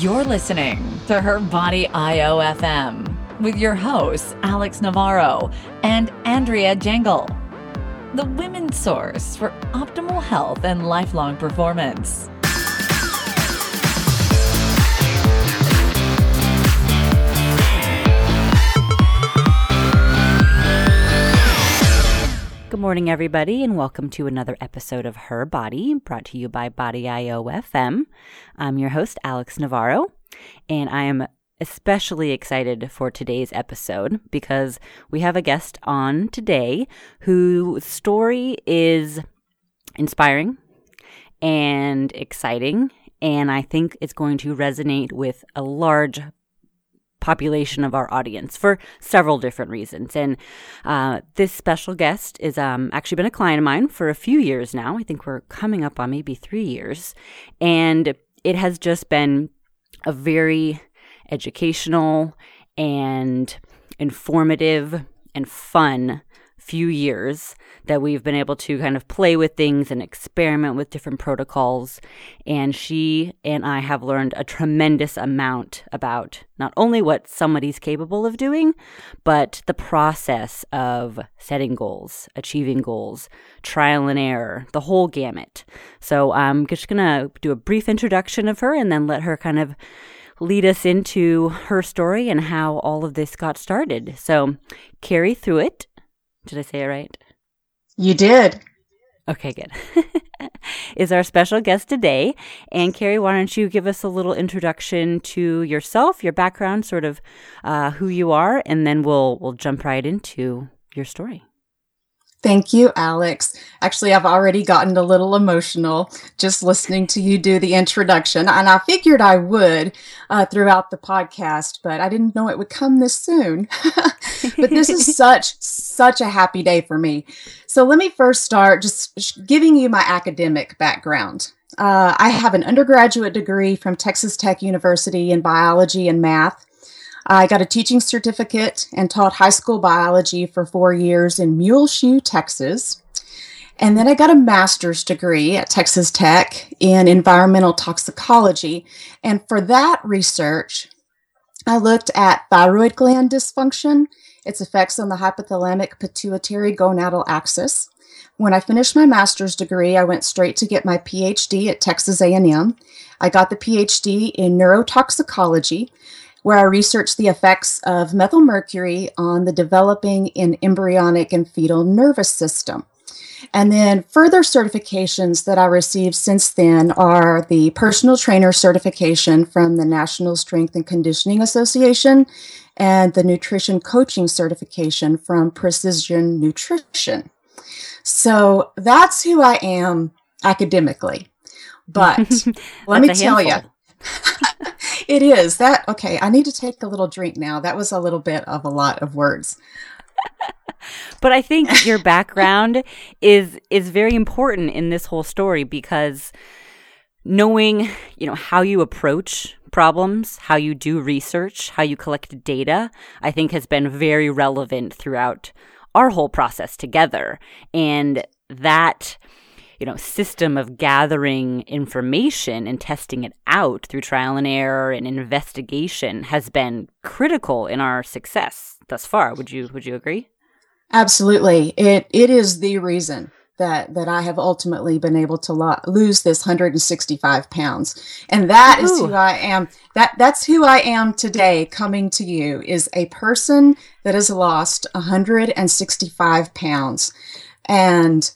You're listening to Her Body IOFM with your hosts, Alex Navarro and Andrea Jangle, the women's source for optimal health and lifelong performance. Good morning, everybody, and welcome to another episode of Her Body, brought to you by Body IO FM. I'm your host, Alex Navarro, and I am especially excited for today's episode because we have a guest on today whose story is inspiring and exciting, and I think it's going to resonate with a large population of our audience for several different reasons. And uh, this special guest is um, actually been a client of mine for a few years now. I think we're coming up on maybe three years. And it has just been a very educational and informative and fun few years that we've been able to kind of play with things and experiment with different protocols. And she and I have learned a tremendous amount about not only what somebody's capable of doing, but the process of setting goals, achieving goals, trial and error, the whole gamut. So I'm just going to do a brief introduction of her and then let her kind of lead us into her story and how all of this got started. So, Kerry Thuett did I say it right? You did. Okay, good. is our special guest today. And Kerry, why don't you give us a little introduction to yourself, your background, sort of uh, who you are, and then we'll we'll jump right into your story. Thank you, Alex. Actually, I've already gotten a little emotional just listening to you do the introduction, and I figured I would uh, throughout the podcast, but I didn't know it would come this soon. but this is such, such a happy day for me. So let me first start just giving you my academic background. Uh, I have an undergraduate degree from Texas Tech University in biology and math. I got a teaching certificate and taught high school biology for four years in Muleshoe, Texas. And then I got a master's degree at Texas Tech in environmental toxicology. And for that research, I looked at thyroid gland dysfunction, its effects on the hypothalamic pituitary gonadal axis. When I finished my master's degree, I went straight to get my PhD at Texas A&M. I got the PhD in neurotoxicology, where I researched the effects of methylmercury on the developing and embryonic and fetal nervous system. And then further certifications that I received since then are the personal trainer certification from the National Strength and Conditioning Association and the nutrition coaching certification from Precision Nutrition. So that's who I am academically. But let me tell you, it is that okay. I need to take a little drink now. That was a little bit of a lot of words. but I think your background is is very important in this whole story because knowing, you know, how you approach problems, how you do research, how you collect data, I think has been very relevant throughout our whole process together. And that you know system of gathering information and testing it out through trial and error and investigation has been critical in our success thus far would you would you agree absolutely it it is the reason that that I have ultimately been able to lo- lose this 165 pounds, and that Ooh. is who I am. That that's who I am today. Coming to you is a person that has lost 165 pounds, and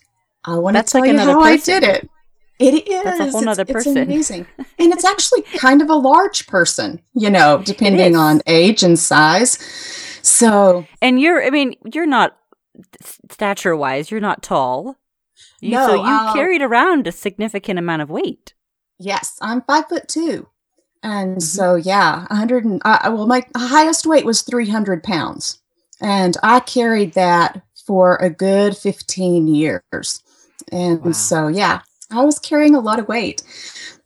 I want to tell like you how person. I did it. It is. That's a whole other person. It's amazing. and it's actually kind of a large person, you know, depending on age and size. So. And you're, I mean, you're not stature wise, you're not tall. You, no, so you uh, carried around a significant amount of weight. Yes, I'm five foot two. And mm-hmm. so, yeah, 100 and, uh, well, my highest weight was 300 pounds. And I carried that for a good 15 years. And wow. so, yeah, I was carrying a lot of weight.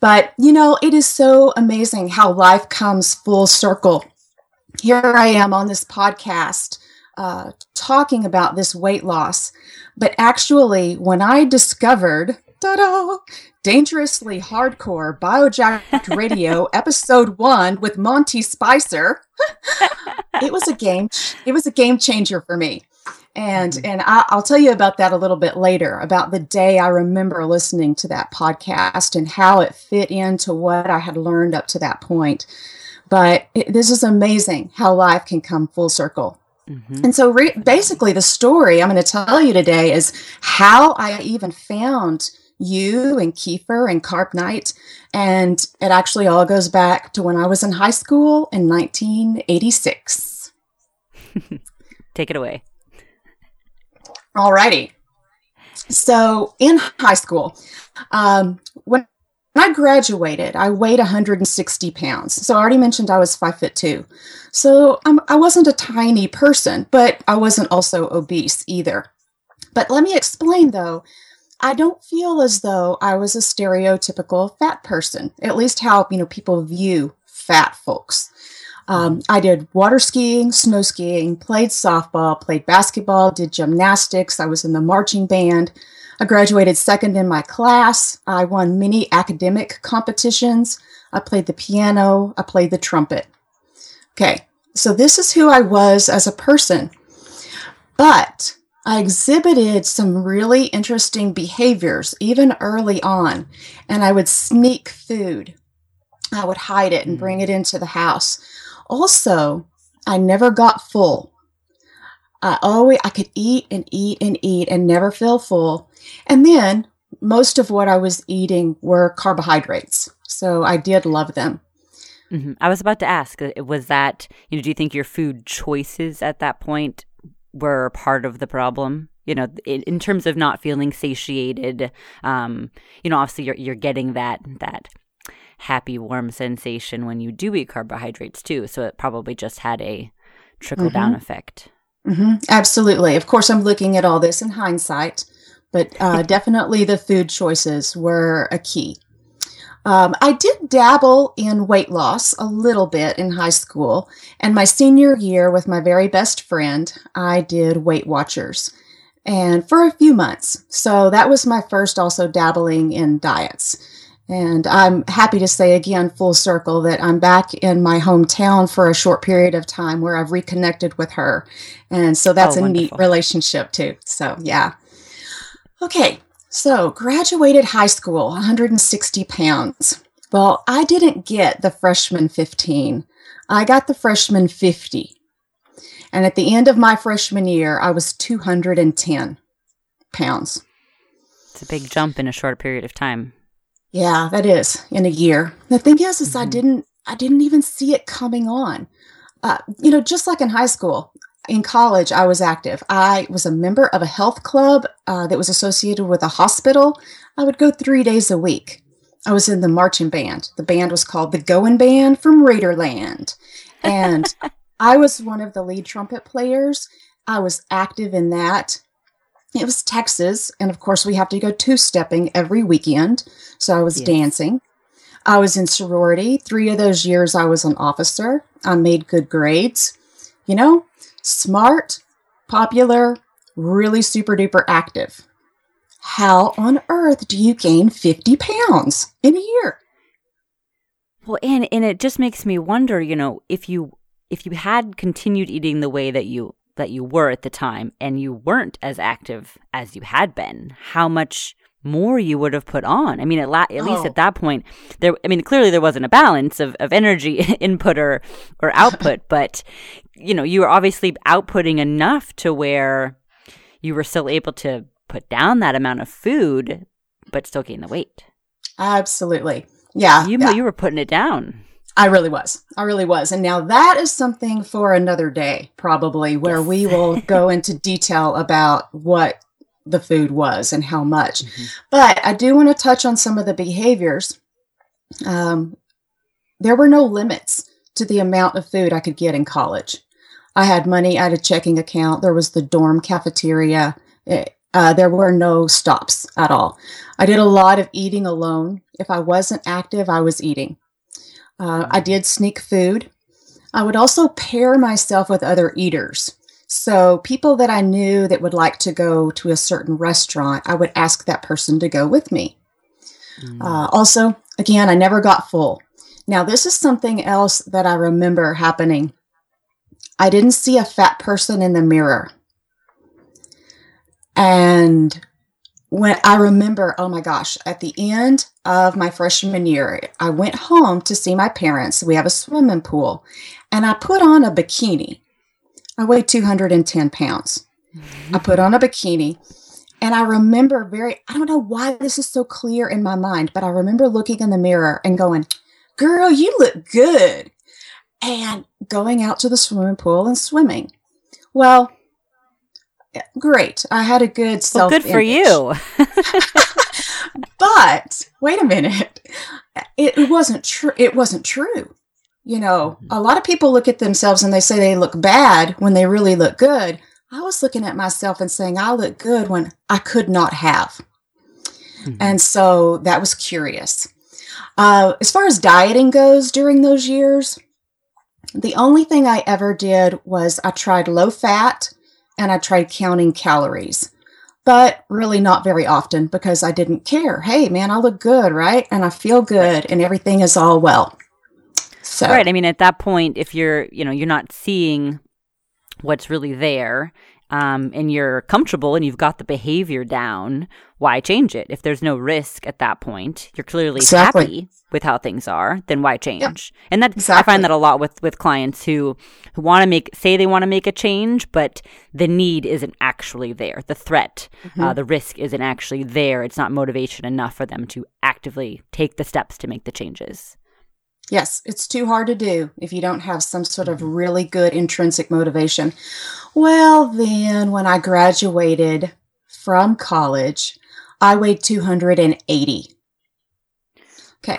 But, you know, it is so amazing how life comes full circle. Here I am on this podcast uh, talking about this weight loss. But actually, when I discovered Ta-da! Dangerously Hardcore Biojacked Radio Episode 1 with Monty Spicer. it was a game it was a game changer for me. And mm-hmm. and I, will tell you about that a little bit later about the day I remember listening to that podcast and how it fit into what I had learned up to that point. But it, this is amazing how life can come full circle. Mm-hmm. And so, re- basically, the story I'm going to tell you today is how I even found you and Kiefer and Carb Nite. And it actually all goes back to when I was in high school in 1986. Take it away. Alrighty. So in high school, um, when I graduated, I weighed 160 pounds. So I already mentioned I was five foot two. So I'm, I wasn't a tiny person, but I wasn't also obese either. But let me explain though, I don't feel as though I was a stereotypical fat person, at least how, you know, people view fat folks. Um, I did water skiing, snow skiing, played softball, played basketball, did gymnastics. I was in the marching band. I graduated second in my class. I won many academic competitions. I played the piano. I played the trumpet. Okay, so this is who I was as a person. But I exhibited some really interesting behaviors even early on, and I would sneak food. I would hide it and bring it into the house. Also, I never got full. I always I could eat and eat and eat and never feel full. And then most of what I was eating were carbohydrates. So I did love them. Mm-hmm. I was about to ask uh, was that, you know, do you think your food choices at that point were part of the problem? You know, in, in terms of not feeling satiated, um, you know, obviously you're you're getting that that happy, warm sensation when you do eat carbohydrates too. So it probably just had a trickle down mm-hmm. effect. Mm-hmm. Absolutely. Of course, I'm looking at all this in hindsight, but uh, definitely the food choices were a key. Um, I did dabble in weight loss a little bit in high school, and my senior year with my very best friend, I did Weight Watchers and for a few months. So that was my first also dabbling in diets. And I'm happy to say again, full circle, that I'm back in my hometown for a short period of time where I've reconnected with her. And so that's oh, a wonderful. neat relationship too. So, yeah. Okay. So, graduated high school, 160 pounds. Well, I didn't get the freshman 15, I got the freshman 50. And at the end of my freshman year, I was 210 pounds. It's a big jump in a short period of time. Yeah, that is in a year. The thing is, is mm-hmm. I didn't, I didn't even see it coming on. Uh, you know, just like in high school, in college, I was active. I was a member of a health club uh, that was associated with a hospital. I would go three days a week. I was in the marching band. The band was called the Going Band from Raiderland. And I was one of the lead trumpet players. I was active in that. It was Texas, and of course, we have to go two stepping every weekend. So I was yes. dancing. I was in sorority. Three of those years, I was an officer. I made good grades. You know, smart, popular, really super duper active. How on earth do you gain 50 pounds in a year? Well, and and it just makes me wonder, you know, if you if you had continued eating the way that you that you were at the time and you weren't as active as you had been, how much more you would have put on. I mean, at, la- at oh. least at that point, there. I mean, clearly there wasn't a balance of, of energy input or or output, but you know, you were obviously outputting enough to where you were still able to put down that amount of food, but still gain the weight. Absolutely, yeah. You yeah. you were putting it down. I really was. I really was. And now that is something for another day, probably, where yes. we will go into detail about what the food was and how much. Mm-hmm. But I do want to touch on some of the behaviors. Um, there were no limits to the amount of food I could get in college. I had money, I had a checking account, there was the dorm cafeteria. It, uh, there were no stops at all. I did a lot of eating alone. If I wasn't active, I was eating. Uh, I did sneak food. I would also pair myself with other eaters. So, people that I knew that would like to go to a certain restaurant, I would ask that person to go with me. Mm. Uh, also, again, I never got full. Now, this is something else that I remember happening. I didn't see a fat person in the mirror. And when I remember, oh my gosh, at the end of my freshman year, I went home to see my parents. We have a swimming pool, and I put on a bikini. I weighed 210 pounds. Mm-hmm. I put on a bikini, and I remember very, I don't know why this is so clear in my mind, but I remember looking in the mirror and going, Girl, you look good. And going out to the swimming pool and swimming. Well, great. I had a good self. Well, good for you. but wait a minute, it, it wasn't true. It wasn't true. You know, mm-hmm. a lot of people look at themselves and they say they look bad when they really look good. I was looking at myself and saying I look good when I could not have. Mm-hmm. And so that was curious. Uh, as far as dieting goes during those years, the only thing I ever did was I tried low fat and I tried counting calories, but really not very often because I didn't care. Hey, man, I look good, right? And I feel good and everything is all well. So, right. I mean, at that point, if you're, you know, you're not seeing what's really there um, and you're comfortable and you've got the behavior down, why change it? If there's no risk at that point, you're clearly exactly. happy with how things are, then why change? And that exactly. I find that a lot with with clients who who want to make say they want to make a change, but the need isn't actually there. The threat, mm-hmm. uh, the risk isn't actually there. It's not motivation enough for them to actively take the steps to make the changes. Yes, it's too hard to do if you don't have some sort of really good intrinsic motivation. Well, then when I graduated from college, I weighed 280. Okay.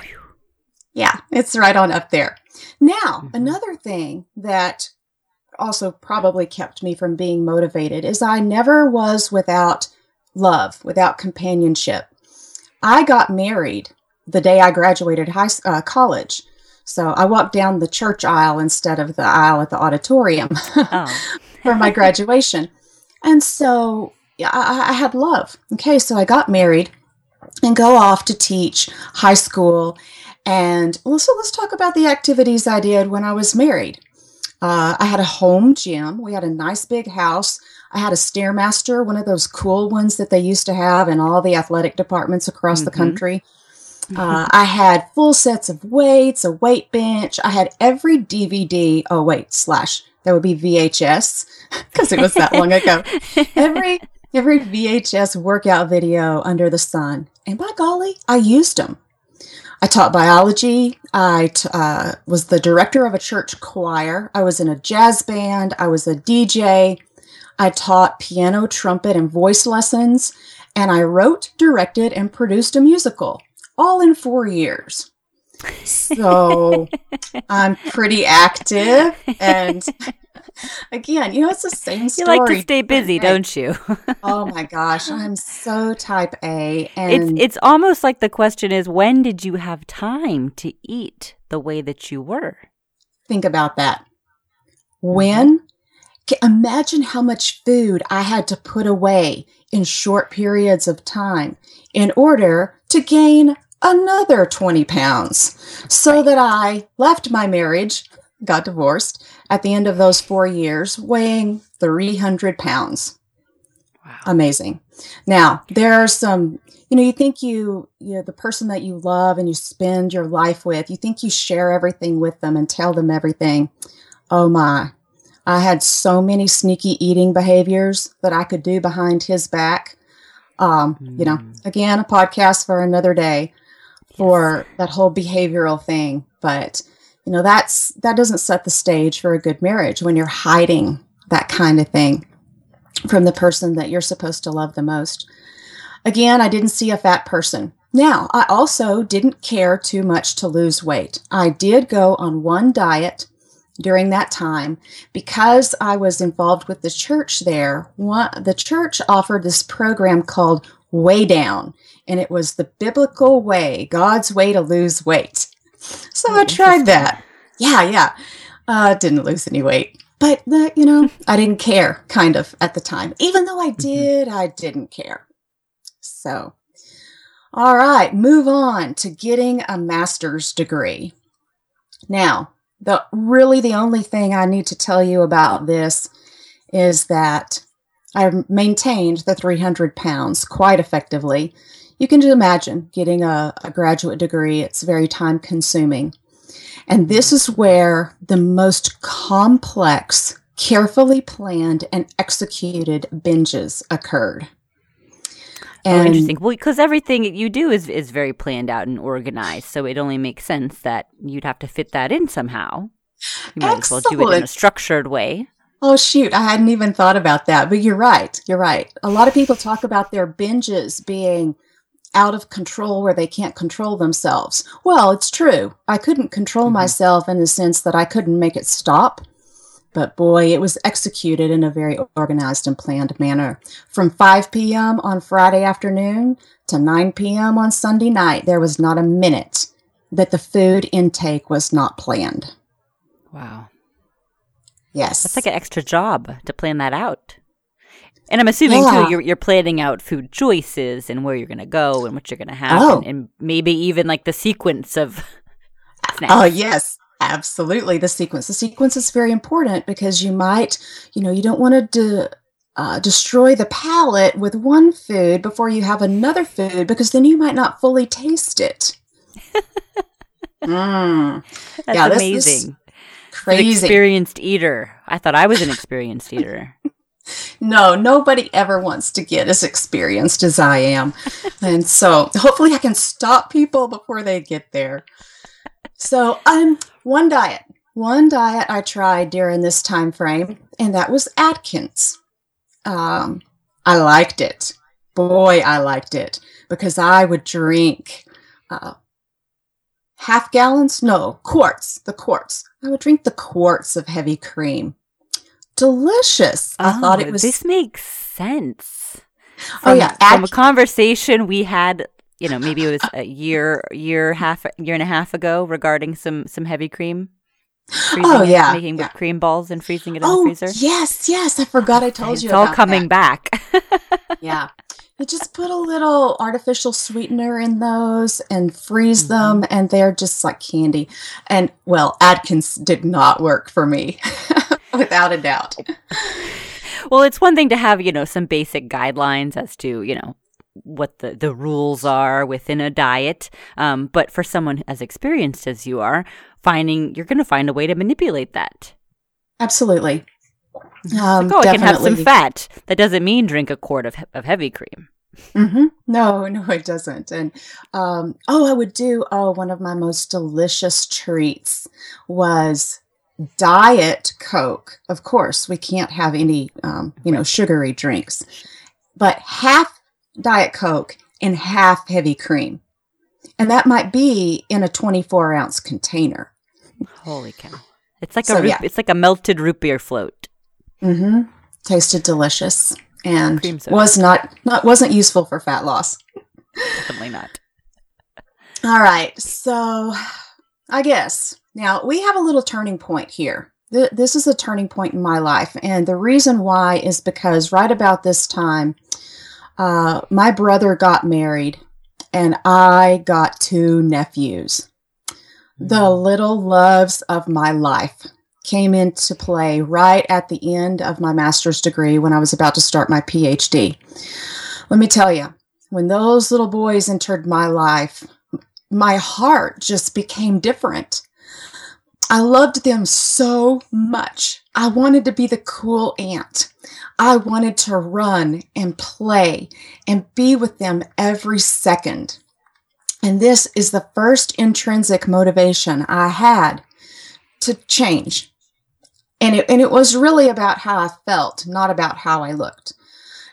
Yeah, it's right on up there. Now, mm-hmm. another thing that also probably kept me from being motivated is I never was without love, without companionship. I got married the day I graduated high uh, college. So I walked down the church aisle instead of the aisle at the auditorium oh. for my graduation. And so I, I had love. Okay, so I got married and go off to teach high school. And also, let's talk about the activities I did when I was married. Uh, I had a home gym. We had a nice big house. I had a Stairmaster, one of those cool ones that they used to have in all the athletic departments across mm-hmm. the country. Uh, I had full sets of weights, a weight bench. I had every DVD. Oh, wait, slash, that would be VHS because it was that long ago. Every every VHS workout video under the sun. And by golly, I used them. I taught biology. I t- uh, was the director of a church choir. I was in a jazz band. I was a DJ. I taught piano, trumpet, and voice lessons. And I wrote, directed, and produced a musical all in four years. So I'm pretty active. And again, you know, it's the same story. You like to stay busy, don't you? oh my gosh, I'm so type A. And it's, it's almost like the question is when did you have time to eat the way that you were? Think about that. Mm-hmm. When? Imagine how much food I had to put away in short periods of time in order to gain another 20 pounds so that I left my marriage, got divorced at the end of those four years, weighing 300 pounds. Wow. Amazing. Now, there are some, you know, you think you, you know, the person that you love and you spend your life with, you think you share everything with them and tell them everything. Oh my. I had so many sneaky eating behaviors that I could do behind his back. Um, mm. You know, mm. again, a podcast for another day for that whole behavioral thing. But you know, that's that doesn't set the stage for a good marriage when you're hiding that kind of thing from the person that you're supposed to love the most. Again, I didn't see a fat person. Now, I also didn't care too much to lose weight. I did go on one diet during that time because I was involved with the church there. One, the church offered this program called Weigh Down, and it was the biblical way, God's way to lose weight. So oh, I tried that. Yeah, yeah. Uh, didn't lose any weight. But the, you know, I didn't care kind of at the time. Even though I did, I didn't care. So, all right, move on to getting a master's degree. Now, the really the only thing I need to tell you about this is that I've maintained the 300 pounds quite effectively. You can just imagine getting a, a graduate degree, it's very time consuming. And this is where the most complex, carefully planned, and executed binges occurred. Oh, and, oh, interesting. Well, because everything you do is is very planned out and organized, so it only makes sense that you'd have to fit that in somehow. You might Excellent. as well do it in a structured way. Oh shoot, I hadn't even thought about that. But you're right. You're right. A lot of people talk about their binges being out of control where they can't control themselves. Well, it's true. I couldn't control mm-hmm. myself in the sense that I couldn't make it stop. But boy, it was executed in a very organized and planned manner. From 5 p.m. on Friday afternoon to 9 p.m. on Sunday night, there was not a minute that the food intake was not planned. Wow. Yes. That's like an extra job to plan that out. And I'm assuming yeah. too, you're you're planning out food choices and where you're going to go and what you're going to have, oh. and, and, maybe even like the sequence of. Snacks. Oh yes, Absolutely, the sequence. The sequence is very important because you might, you know, you don't want to de- uh, destroy the palate with one food before you have another food because then you might not fully taste it. mm. That's yeah, this, amazing. This crazy. An experienced eater. I thought I was an experienced eater. No, nobody ever wants to get as experienced as I am. and so hopefully I can stop people before they get there. So, um, one diet, one diet I tried during this time frame, and that was Atkins. Um, I liked it. Boy, I liked it because I would drink uh, half gallons, no, quarts, the quarts. I would drink the quarts of heavy cream. Delicious. Oh, I thought it was. This makes sense. From, oh yeah, from a conversation we had you know, maybe it was a year, year, half, year and a half ago regarding some some heavy cream. oh yeah, it, making yeah. cream balls and freezing it in oh, the freezer. Yes, yes, I forgot I told it's you. It's all coming that. back. yeah, you just put a little artificial sweetener in those and freeze mm-hmm. them, and they're just like candy. And well, Atkins did not work for me, without a doubt. Well, it's one thing to have, you know, some basic guidelines as to, you know, what the, the rules are within a diet. Um, but for someone as experienced as you are, finding you're going to find a way to manipulate that. Absolutely. Um, like, oh, I can have some fat. That doesn't mean drink a quart of, of heavy cream. Mm-hmm. No, no, it doesn't. And um, oh, I would do. Oh, one of my most delicious treats was diet Coke. Of course, we can't have any, um, you know, sugary drinks, but half Diet Coke and half heavy cream. And that might be in a 24 ounce container. Holy cow. It's like so, a yeah. it's like a melted root beer float. Mm-hmm. Tasted delicious and was not not wasn't useful for fat loss. Definitely not. All right. So I guess now we have a little turning point here. This is a turning point in my life. And the reason why is because right about this time, uh, my brother got married and I got two nephews. The mm-hmm. little loves of my life came into play right at the end of my master's degree when I was about to start my PhD. Let me tell you, when those little boys entered my life, my heart just became different. I loved them so much. I wanted to be the cool aunt. I wanted to run and play and be with them every second. And this is the first intrinsic motivation I had to change. And it, and it was really about how I felt, not about how I looked.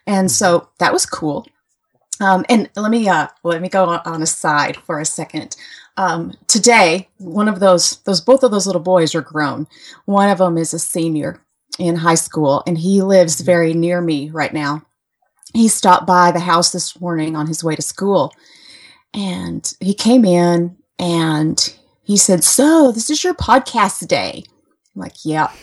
And so that was cool. Um, and let me uh, let me go on a side for a second. Um, today, one of those those both of those little boys are grown. One of them is a senior in high school, and he lives mm-hmm. very near me right now. He stopped by the house this morning on his way to school, and he came in and he said, "So this is your podcast day." I'm like, "Yeah."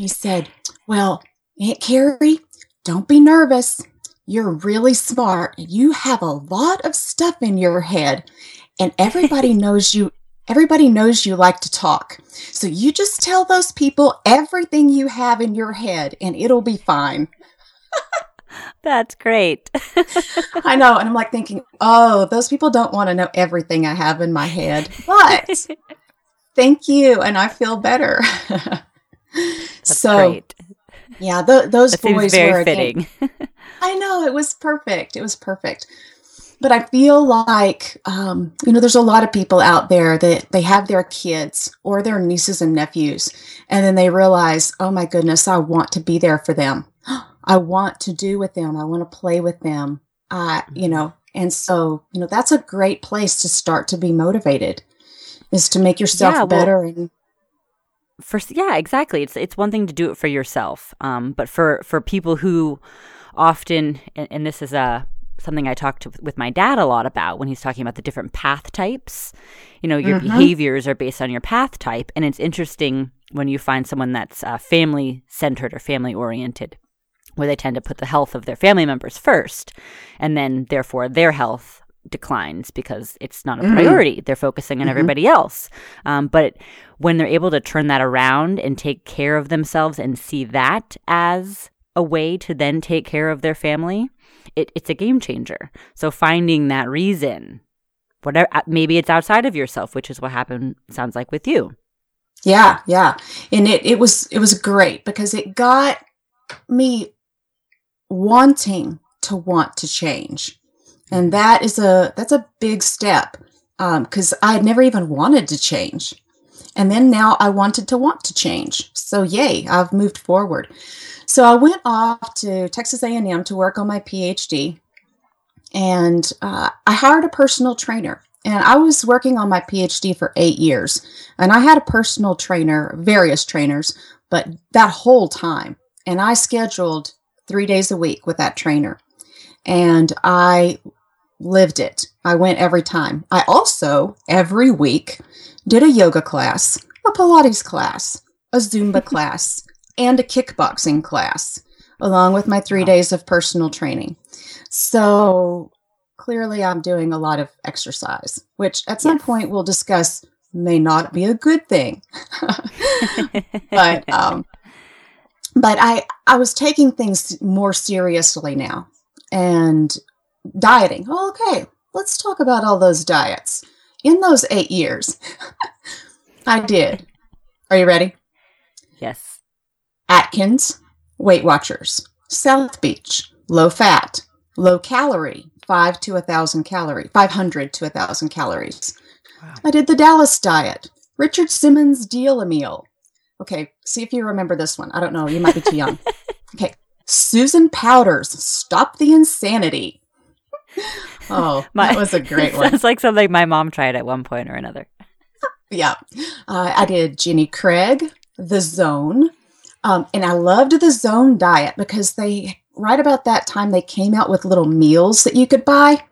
He said, Well, Aunt Kerry, don't be nervous. You're really smart. You have a lot of stuff in your head, and everybody knows you. Everybody knows you like to talk. So you just tell those people everything you have in your head, and it'll be fine. That's great. I know. And I'm like thinking, oh, those people don't want to know everything I have in my head. But thank you. And I feel better. so, great. yeah, the, those that boys very were fitting. I know. It was perfect. It was perfect. But I feel like, um, you know, there's a lot of people out there that they have their kids or their nieces and nephews, and then they realize, oh my goodness, I want to be there for them. I want to do with them. I want to play with them. Uh, you mm-hmm. know, and so, you know, that's a great place to start to be motivated is to make yourself yeah, well, better and for yeah, exactly. It's it's one thing to do it for yourself. Um, but for for people who often and, and this is a something I talked to, with my dad a lot about when he's talking about the different path types. You know, your mm-hmm. behaviors are based on your path type, and it's interesting when you find someone that's uh, family centered or family oriented where they tend to put the health of their family members first, and then therefore their health declines because it's not a mm-hmm. priority. Mm-hmm. They're focusing on mm-hmm. everybody else. Um, but when they're able to turn that around and take care of themselves and see that as a way to then take care of their family, it, it's a game changer. So finding that reason, whatever, uh, maybe it's outside of yourself, which is what happened, sounds like with you. Yeah, yeah. And it, it was, it was great because it got me wanting to want to change and that is a that's a big step because um, i had never even wanted to change and then now i wanted to want to change so yay i've moved forward so i went off to texas a&m to work on my phd and uh, i hired a personal trainer and i was working on my phd for eight years and i had a personal trainer various trainers but that whole time and i scheduled three days a week with that trainer. And I lived it. I went every time. I also, every week, did a yoga class, a Pilates class, a Zumba class, and a kickboxing class, along with my three days of personal training. So clearly, I'm doing a lot of exercise, which at some yes. point we'll discuss may not be a good thing. but um, but I I was taking things more seriously now and dieting. Oh, okay, let's talk about all those diets. In those eight years, I did. Are you ready? Yes. Atkins, Weight Watchers, South Beach, low fat, low calorie, five to a thousand calorie, five hundred to a thousand calories. Wow. I did the Dallas diet, Richard Simmons deal a meal, Okay, see if you remember this one. I don't know. You might be too young. okay. Susan Powter's, Stop the Insanity. Oh, my, that was a great one. Sounds like something my mom tried at one point or another. yeah. Uh, I did Jenny Craig, The Zone. Um, and I loved the Zone diet because they, right about that time, they came out with little meals that you could buy.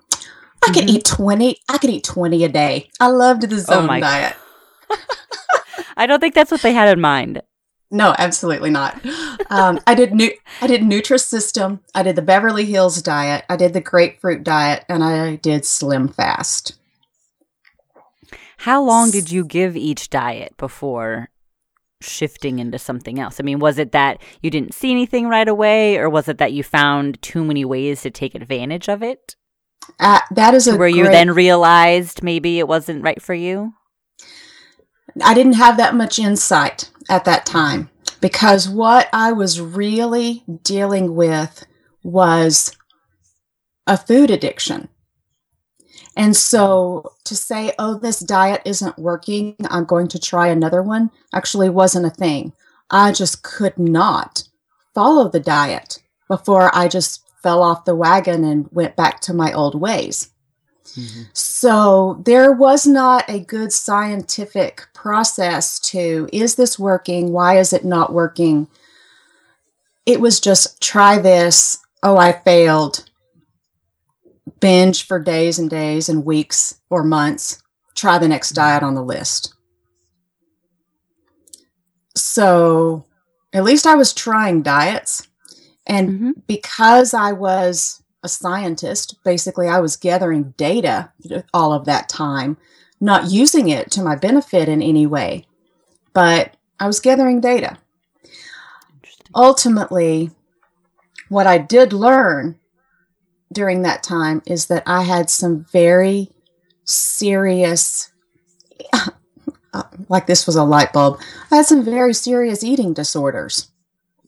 I could mm-hmm. eat 20. I could eat 20 a day. I loved the oh Zone oh diet. I don't think that's what they had in mind. No, absolutely not. Um, I did nu- I did Nutrisystem. I did the Beverly Hills diet. I did the grapefruit diet, and I did Slim Fast. How long did you give each diet before shifting into something else? I mean, was it that you didn't see anything right away, or was it that you found too many ways to take advantage of it? Uh, that is a where great- you then realized maybe it wasn't right for you. I didn't have that much insight at that time because what I was really dealing with was a food addiction. And so to say, oh, this diet isn't working, I'm going to try another one, actually wasn't a thing. I just could not follow the diet before I just fell off the wagon and went back to my old ways. Mm-hmm. So there was not a good scientific process to is this working? Why is it not working? It was just try this. Oh, I failed. Binge for days and days and weeks or months. Try the next diet on the list. So at least I was trying diets. And Mhm. because I was a scientist, basically, I was gathering data all of that time, not using it to my benefit in any way, but I was gathering data. Ultimately, what I did learn during that time is that I had some very serious, like this was a light bulb, I had some very serious eating disorders.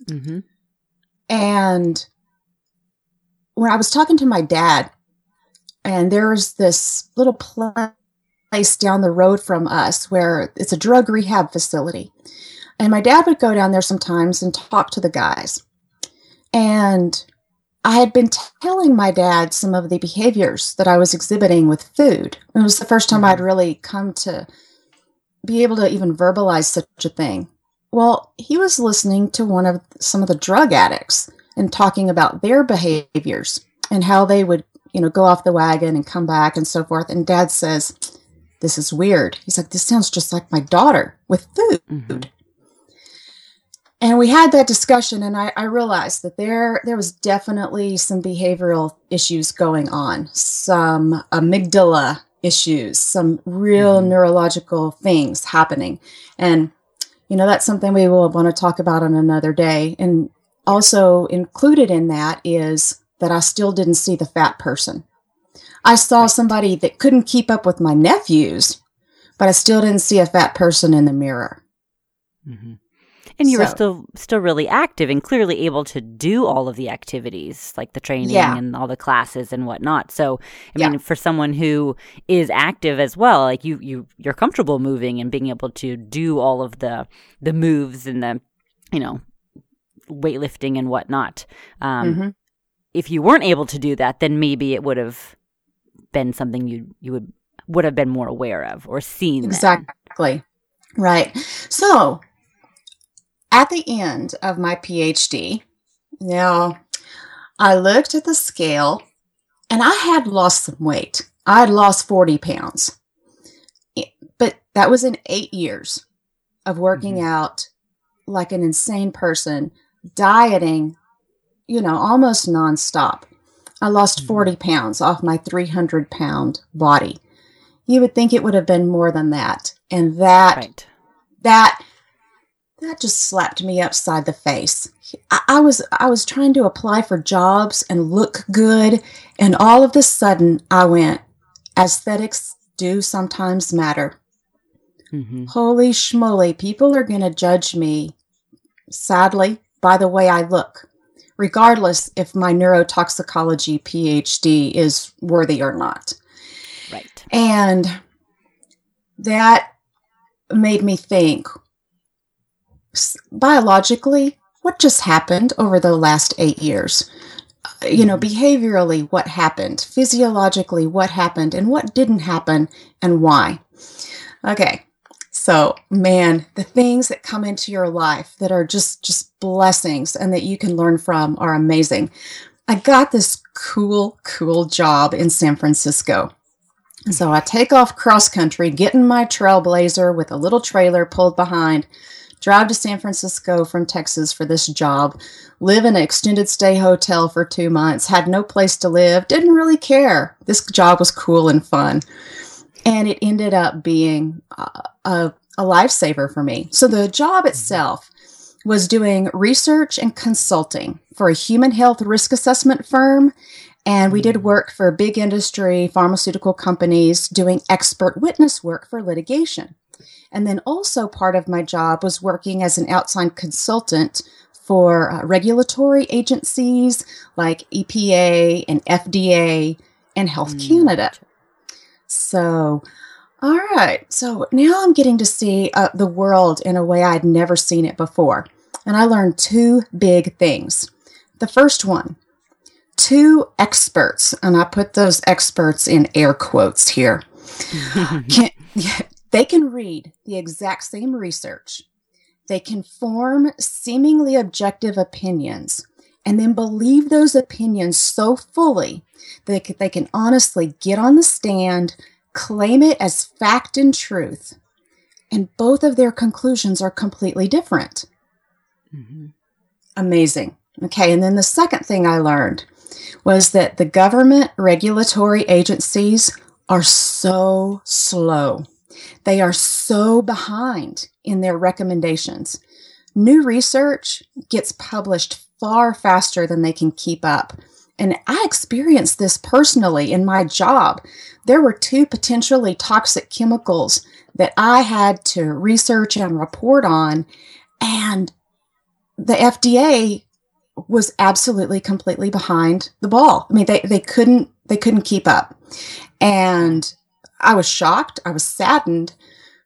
hmm And when I was talking to my dad, and there's this little place down the road from us where it's a drug rehab facility. And my dad would go down there sometimes and talk to the guys. And I had been telling my dad some of the behaviors that I was exhibiting with food. It was the first time I'd really come to be able to even verbalize such a thing. Well, he was listening to one of some of the drug addicts and talking about their behaviors and how they would, you know, go off the wagon and come back and so forth. And dad says, This is weird. He's like, This sounds just like my daughter with food. Mhm. And we had that discussion, and I, I realized that there there was definitely some behavioral issues going on, some amygdala issues, some real Mhm. neurological things happening, and you know that's something we will want to talk about on another day. And also included in that is that I still didn't see the fat person. I saw somebody that couldn't keep up with my nephews, but I still didn't see a fat person in the mirror. hmm And you were still still really active and clearly able to do all of the activities, like the training Yeah. and all the classes and whatnot. So, I Yeah. mean, for someone who is active as well, like you, you you're comfortable moving and being able to do all of the the moves and the, you know, weightlifting and whatnot. Um, Mhm. If you weren't able to do that, then maybe it would have been something you you would would have been more aware of or seen. then. Exactly. Right. So, at the end of my PhD, now I looked at the scale and I had lost some weight. I had lost 40 pounds. But that was in eight years of working Mhm. out like an insane person, dieting, you know, almost nonstop. I lost Mhm. 40 pounds off my 300 pound body. You would think it would have been more than that. And that Right. that that just slapped me upside the face. I, I was I was trying to apply for jobs and look good, and all of a sudden I went, aesthetics do sometimes matter. hmm Holy schmoly, people are gonna judge me, sadly, by the way I look, regardless if my neurotoxicology PhD is worthy or not. Right. And that made me think biologically, what just happened over the last eight years? Uh, You know, behaviorally, what happened? Physiologically, what happened? And what didn't happen and why? Okay. So, man, the things that come into your life that are just just blessings and that you can learn from are amazing. I got this cool cool job in San Francisco. So I take off cross country, get in my trailblazer with a little trailer pulled behind, drive to San Francisco from Texas for this job, live in an extended stay hotel for two months, had no place to live, didn't really care. This job was cool and fun. And it ended up being uh, a, a lifesaver for me. So the job itself was doing research and consulting for a human health risk assessment firm and we did work for big industry, pharmaceutical companies, doing expert witness work for litigation. And then also part of my job was working as an outside consultant for uh, regulatory agencies like EPA and FDA and Health Mm, Canada. So, all right. So now I'm getting to see uh, the world in a way I'd never seen it before. And I learned two big things. The first one, two experts, and I put those experts in air quotes here, can, they can read the exact same research. They can form seemingly objective opinions and then believe those opinions so fully that they can, honestly get on the stand, claim it as fact and truth, and both of their conclusions are completely different. Mm-hmm. Amazing. Okay. And then the second thing I learned was that the government regulatory agencies are so slow. They are so behind in their recommendations. New research gets published far faster than they can keep up. And I experienced this personally in my job. There were two potentially toxic chemicals that I had to research and report on. And the FDA was absolutely completely behind the ball. I mean, they, they couldn't they couldn't keep up. And I was shocked, I was saddened,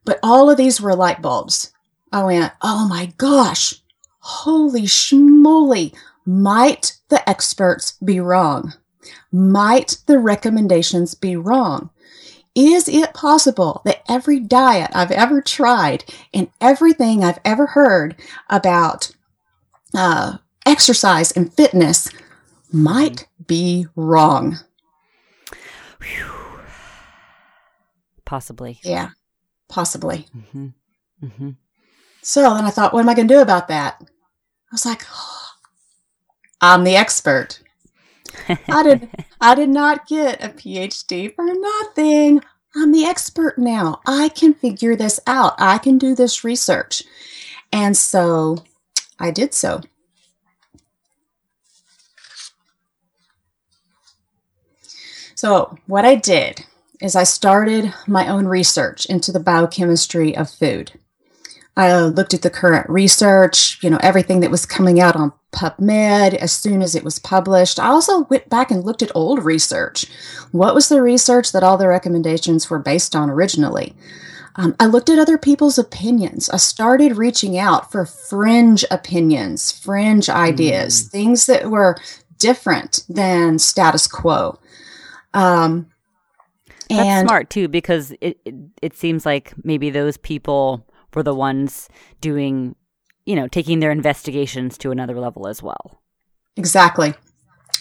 but all of these were light bulbs. I went, oh my gosh, holy schmoly, might the experts be wrong? Might the recommendations be wrong? Is it possible that every diet I've ever tried and everything I've ever heard about uh, exercise and fitness might be wrong? Whew. Possibly. Yeah, possibly. Mm-hmm. Mm-hmm. So then I thought, what am I going to do about that? I was like, oh, I'm the expert. I did I did not get a PhD for nothing. I'm the expert now. I can figure this out. I can do this research. And so I did so. So, what I did is I started my own research into the biochemistry of food. I looked at the current research, you know, everything that was coming out on PubMed as soon as it was published. I also went back and looked at old research. What was the research that all the recommendations were based on originally? Um, I looked at other people's opinions. I started reaching out for fringe opinions, fringe ideas, mm. things that were different than status quo. Um, That's smart too, because it, it it seems like maybe those people were the ones doing, you know, taking their investigations to another level as well. Exactly.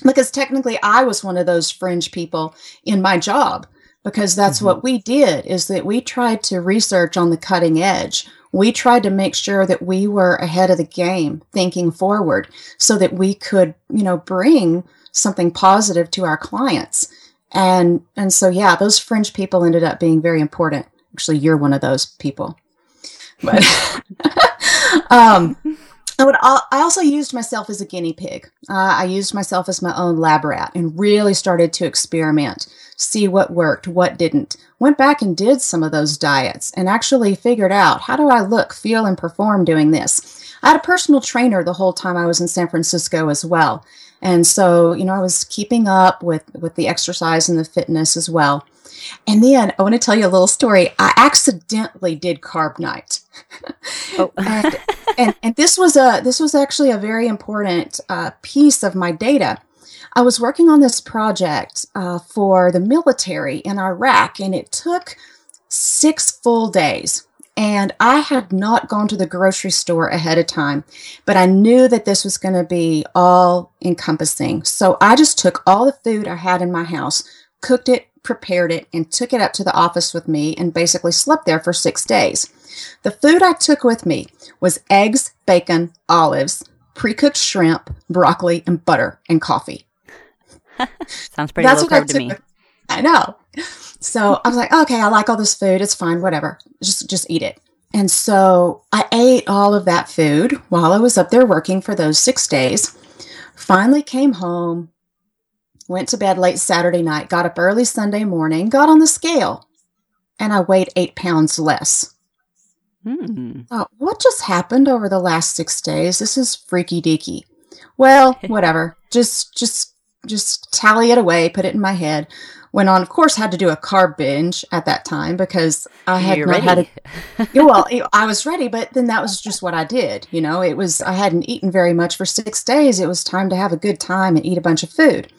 Because technically I was one of those fringe people in my job because that's mm-hmm. what we did is that we tried to research on the cutting edge. We tried to make sure that we were ahead of the game thinking forward so that we could, you know, bring something positive to our clients. And and so yeah, those fringe people ended up being very important. Actually, you're one of those people. But um, I would. I also used myself as a guinea pig. Uh, I used myself as my own lab rat and really started to experiment, see what worked, what didn't. Went back and did some of those diets and actually figured out how do I look, feel, and perform doing this. I had a personal trainer the whole time I was in San Francisco as well. And so, you know, I was keeping up with with the exercise and the fitness as well. And then I want to tell you a little story. I accidentally did Carb Nite. Oh. and, and, and, this was a this was actually a very important uh, piece of my data. I was working on this project uh, for the military in Iraq, and it took six full days. And I had not gone to the grocery store ahead of time, but I knew that this was going to be all encompassing. So I just took all the food I had in my house, cooked it, prepared it, and took it up to the office with me and basically slept there for six days. The food I took with me was eggs, bacon, olives, pre cooked shrimp, broccoli, and butter and coffee. Sounds pretty That's low carb to me. I know. So I was like, okay, I like all this food. It's fine, whatever. Just just eat it. And so I ate all of that food while I was up there working for those six days. Finally came home, went to bed late Saturday night, got up early Sunday morning, got on the scale, and I weighed eight pounds less. Uh, what just happened over the last six days? This is freaky deaky. Well, whatever. just, just, just tally it away, put it in my head. Went on, of course, had to do a carb binge at that time because I had You're not ready. had a. well, I was ready, but then that was just what I did. You know, it was I hadn't eaten very much for six days. It was time to have a good time and eat a bunch of food.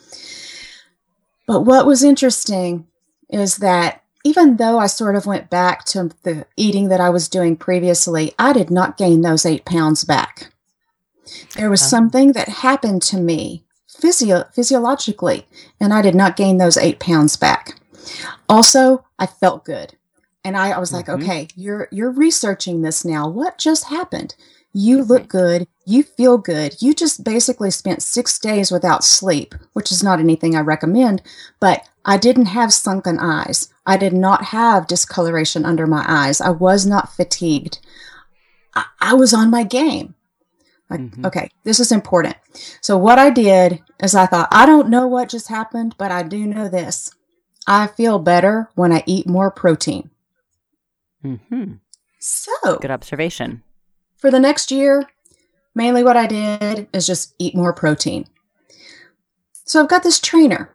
But what was interesting is that even though I sort of went back to the eating that I was doing previously, I did not gain those eight pounds back. There was something that happened to me physio- physiologically, and I did not gain those eight pounds back. Also, I felt good. And I, I was like, mm-hmm. okay, you're you're researching this now. What just happened? You look good. You feel good. You just basically spent six days without sleep, which is not anything I recommend, but I didn't have sunken eyes. I did not have discoloration under my eyes. I was not fatigued. I, I was on my game. Like, Mhm. okay, this is important. So, what I did is I thought, I don't know what just happened, but I do know this. I feel better when I eat more protein. Mm-hmm. So, Good observation. for the next year, mainly what I did is just eat more protein. So I've got this trainer.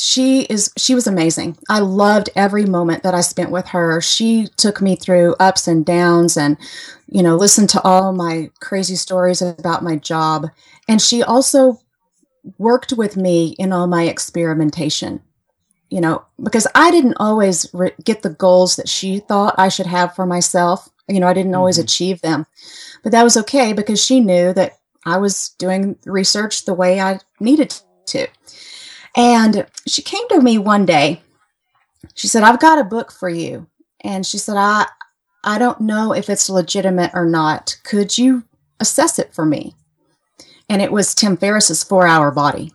She is she was amazing. I loved every moment that I spent with her. She took me through ups and downs and you know, listened to all my crazy stories about my job and she also worked with me in all my experimentation. You know, because I didn't always re- get the goals that she thought I should have for myself. You know, I didn't always Mhm. achieve them. But that was okay because she knew that I was doing research the way I needed to. And she came to me one day. She said, "I've got a book for you." And she said, "I I don't know if it's legitimate or not. Could you assess it for me?" And it was Tim Ferriss's 4-Hour Body.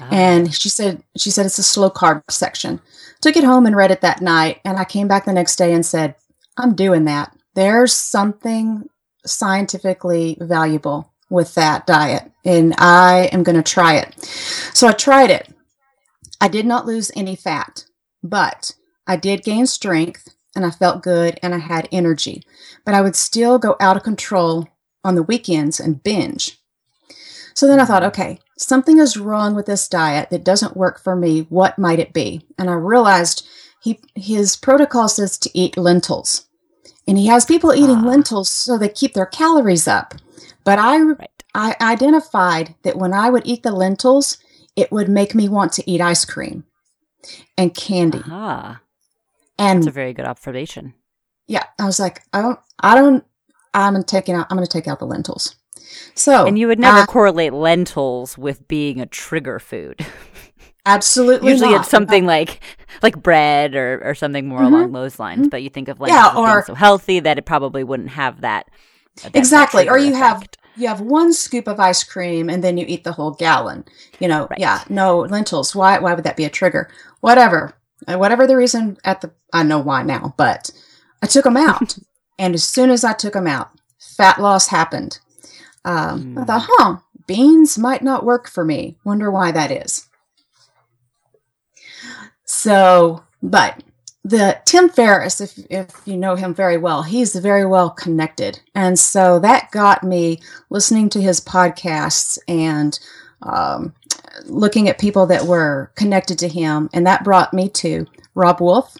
Ah, And she said she said it's a slow carb section. Took it home and read it that night and I came back the next day and said, "I'm doing that. There's something scientifically valuable with that diet and I am going to try it." So I tried it. I did not lose any fat, but I did gain strength and I felt good and I had energy. But I would still go out of control on the weekends and binge. So then I thought, okay, something is wrong with this diet that doesn't work for me. What might it be? And I realized he his protocol says to eat lentils. And he has people eating Ah. lentils so they keep their calories up. But I right. I identified that when I would eat the lentils, it would make me want to eat ice cream and candy. Ah, And that's a very good observation. yeah, I was like, I don't, I don't, I'm taking out, I'm going to take out the lentils. So, and you would never correlate lentils with being a trigger food. absolutely Usually not. it's something like like bread or, or something more Mhm. along those lines. But you think of Yeah, lentils being or- so healthy that it probably wouldn't have that. Exactly. Or you have you have one scoop of ice cream and then you eat the whole gallon. You know, Right. yeah, no lentils. Why? Why would that be a trigger? Whatever, Uh, whatever the reason. At the, I know why now, but I took them out, and as soon as I took them out, fat loss happened. Um, I Mm. thought, huh, beans might not work for me. Wonder why that is. So, but the Tim Ferriss, if if you know him very well, he's very well connected, and so that got me listening to his podcasts and um, looking at people that were connected to him, and that brought me to Robb Wolf,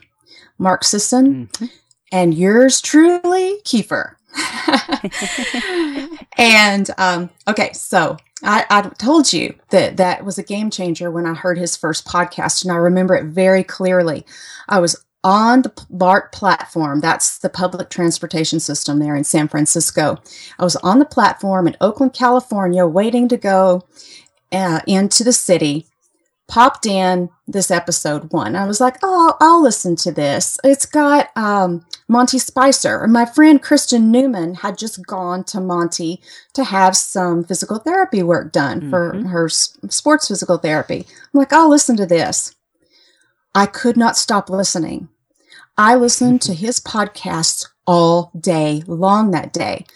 Mark Sisson, Mhm. and yours truly, Kiefer. and um, okay, so I, I told you that that was a game changer when I heard his first podcast, and I remember it very clearly. I was on the BART platform. That's the public transportation system there in San Francisco. I was on the platform in Oakland, California, waiting to go uh, into the city. Popped in this episode one. I was like, oh, I'll listen to this. It's got um, Monty Spicer. My friend Kristen Newman had just gone to Monty to have some physical therapy work done for Mhm. her sports physical therapy. I'm like, I'll listen to this. I could not stop listening. I listened to his podcasts all day long that day.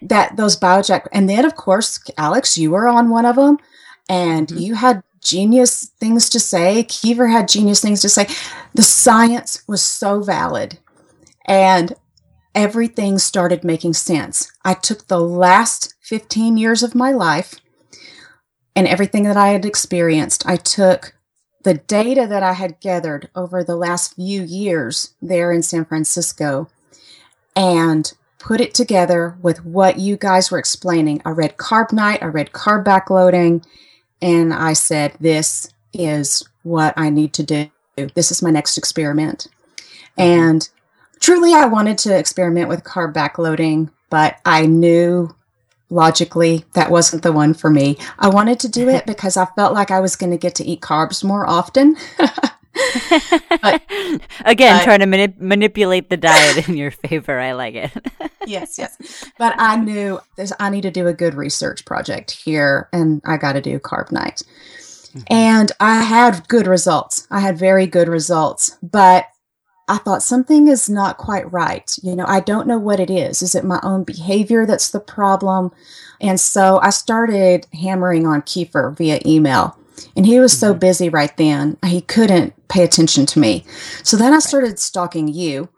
That those biojack, and then of course, Alex, you were on one of them, and Mhm. you had genius things to say. Kiefer had genius things to say. The science was so valid, and everything started making sense. I took the last 15 years of my life and everything that I had experienced, I took the data that I had gathered over the last few years there in San Francisco and put it together with what you guys were explaining. I read Carb Nite, I read Carb Backloading, and I said, This is what I need to do. This is my next experiment. Mm-hmm. And truly, I wanted to experiment with carb backloading, but I knew logically that wasn't the one for me. I wanted to do it because I felt like I was going to get to eat carbs more often. but, Again, uh, trying to manip- manipulate the diet in your favor. I like it. yes, yes. But I knew this, I need to do a good research project here, and I got to do Carb Nite. Mm-hmm. And I had good results. I had very good results, but I thought something is not quite right. You know, I don't know what it is. Is it my own behavior that's the problem? And so I started hammering on Kiefer via email. And he was so mm-hmm. busy right then, he couldn't pay attention to me. So then I started stalking you.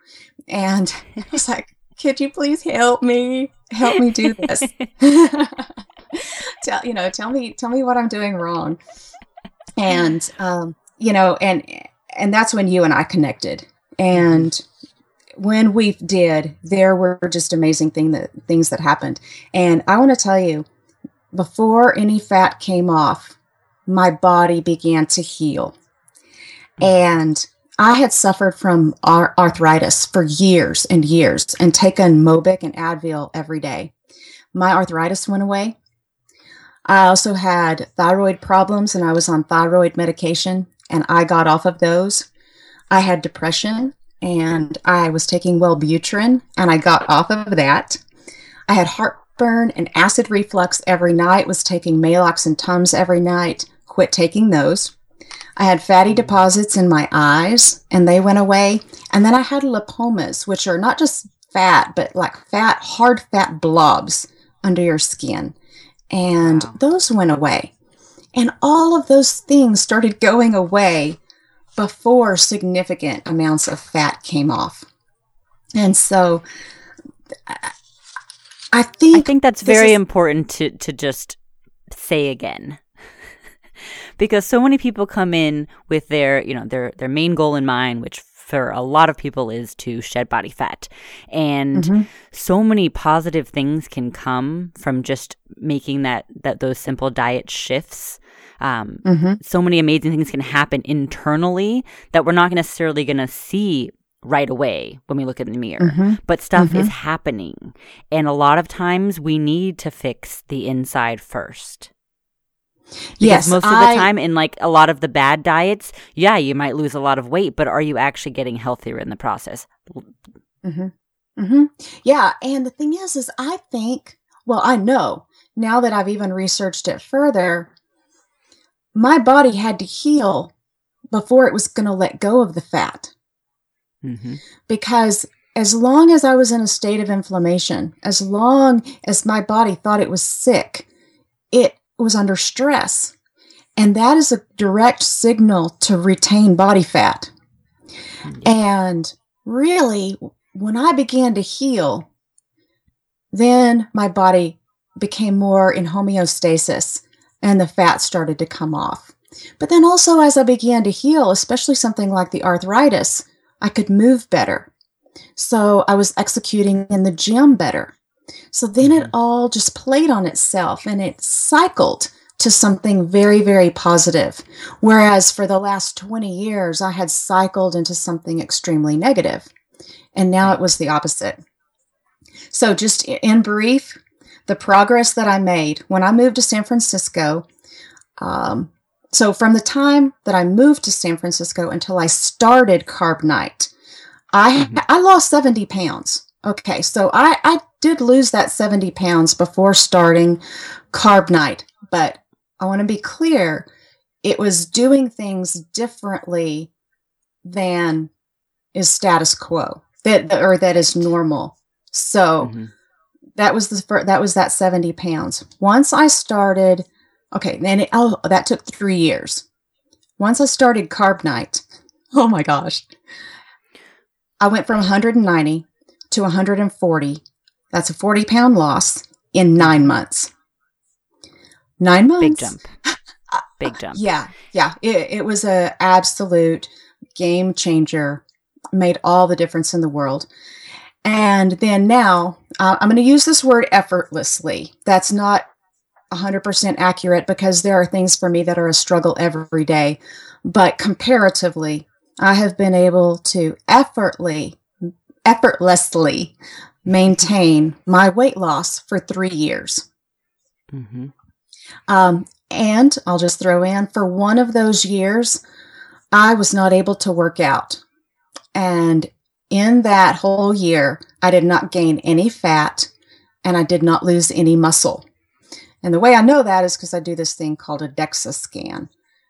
And I was like, could you please help me? Help me do this. tell you know, tell me tell me what I'm doing wrong. And um, you know, and and that's when you and I connected and when we did, there were just amazing thing that things that happened. And I want to tell you, before any fat came off, my body began to heal. And I had suffered from arthritis for years and years and taken Mobic and Advil every day. My arthritis went away. I also had thyroid problems and I was on thyroid medication and I got off of those. I had depression and I was taking Wellbutrin and I got off of that. I had heartburn and acid reflux every night, was taking Maalox and Tums every night, quit taking those. I had fatty deposits in my eyes and they went away. And then I had lipomas, which are not just fat, but like fat, hard fat blobs under your skin. And wow. those went away. And all of those things started going away before significant amounts of fat came off. And so I think I think that's very is, important to to just say again. Because so many people come in with their, you know, their their main goal in mind, which for a lot of people is to shed body fat. And mm-hmm. so many positive things can come from just making that that those simple diet shifts um, mm-hmm. So many amazing things can happen internally that we're not necessarily going to see right away when we look in the mirror. Mm-hmm. But stuff mm-hmm. is happening. And a lot of times we need to fix the inside first. Because yes, most of the I, time in like a lot of the bad diets, yeah, you might lose a lot of weight, but are you actually getting healthier in the process? Mm-hmm. Mm-hmm. Yeah, and the thing is, is I think, well, I know now that I've even researched it further, my body had to heal before it was going to let go of the fat. Mm-hmm. Because as long as I was in a state of inflammation, as long as my body thought it was sick, it was under stress. And that is a direct signal to retain body fat. Mm-hmm. And really, when I began to heal, then my body became more in homeostasis and the fat started to come off. But then also, as I began to heal, especially something like the arthritis, I could move better. So I was executing in the gym better. So then it mm-hmm. all just played on itself and it cycled to something very, very positive. Whereas for the last 20 years, I had cycled into something extremely negative. And now it was the opposite. So, just in brief, the progress that I made when I moved to San Francisco. Um, so, from the time that I moved to San Francisco until I started Carb Nite, I mm-hmm. I lost 70 pounds. Okay, so I, I did lose that 70 pounds before starting Carb Nite, but I want to be clear it was doing things differently than is status quo that or that is normal. So, mm-hmm that was the first, that was that 70 pounds. Once I started, okay, then it, oh, that took three years. Once I started Carb Nite, oh my gosh, I went from 190 to 140. That's a 40 pound loss in nine months. Nine months. Big jump. Big jump. yeah, yeah. It, it was a absolute game changer. Made all the difference in the world. And then now uh, I'm going to use this word effortlessly. That's not 100% accurate because there are things for me that are a struggle every day. But comparatively, I have been able to effortlessly, effortlessly maintain my weight loss for three years. Mm-hmm. Um, and I'll just throw in for one of those years, I was not able to work out. And in that whole year, I did not gain any fat and I did not lose any muscle. And the way I know that is because I do this thing called a DEXA scan.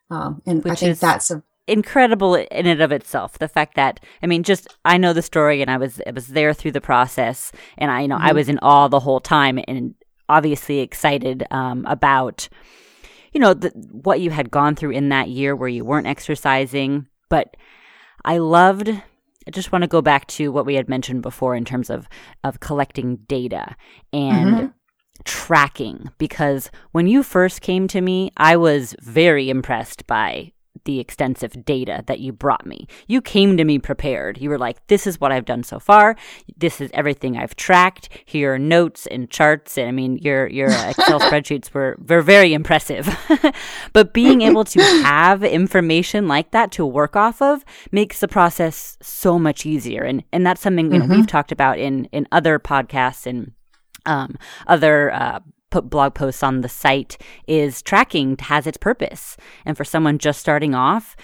Um, and Which I think that's a incredible in and of itself. The fact that I mean, just I know the story and I was I was there through the process, and I you know mm-hmm. I was in awe the whole time, and obviously excited um, about you know the, what you had gone through in that year where you weren't exercising, but I loved. I just want to go back to what we had mentioned before in terms of of collecting data and. Mm-hmm tracking because when you first came to me, I was very impressed by the extensive data that you brought me. You came to me prepared. You were like, this is what I've done so far. This is everything I've tracked. Here are notes and charts. And I mean, your, your Excel spreadsheets were, were very impressive. but being able to have information like that to work off of makes the process so much easier. And, and that's something, you know, mm-hmm. we've talked about in, in other podcasts and um, other uh, put blog posts on the site is tracking has its purpose. And for someone just starting off,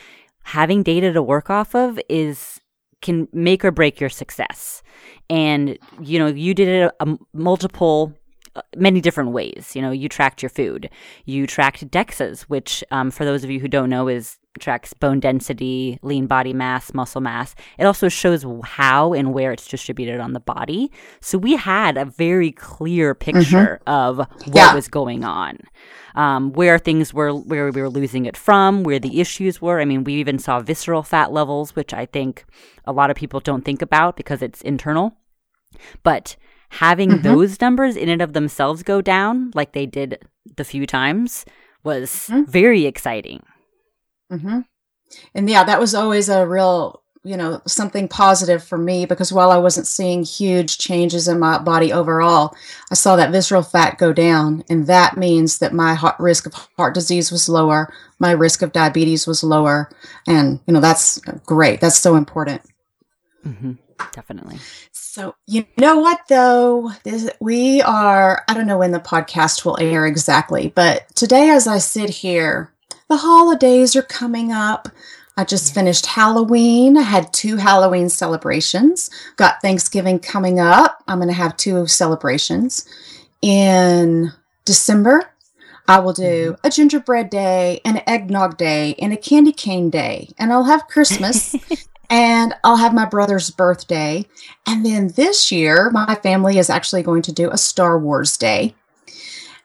having data to work off of is can make or break your success. And you know, you did it a, a multiple uh, many different ways. You know, you tracked your food. You tracked DEXAs, which, um, for those of you who don't know, is tracks bone density, lean body mass, muscle mass. It also shows how and where it's distributed on the body. So we had a very clear picture mm-hmm. of what yeah. was going on. Um, where things were, where we were losing it from, where the issues were. I mean, we even saw visceral fat levels, which I think a lot of people don't think about because it's internal. But having mm-hmm. those numbers in and of themselves go down, like they did the few times, was mm-hmm. very exciting. Mm-hmm. And yeah, that was always a real, you know, something positive for me because while I wasn't seeing huge changes in my body overall, I saw that visceral fat go down. And that means that my heart, risk of heart disease was lower, my risk of diabetes was lower. And, you know, that's great. That's so important. Mm-hmm. Definitely. So, you know what, though? This, we are, I don't know when the podcast will air exactly, but today, as I sit here, the holidays are coming up. I just finished Halloween. I had two Halloween celebrations. Got Thanksgiving coming up. I'm going to have two celebrations. In December, I will do mm-hmm. a gingerbread day, an eggnog day, and a candy cane day. And I'll have Christmas and I'll have my brother's birthday. And then this year, my family is actually going to do a Star Wars day.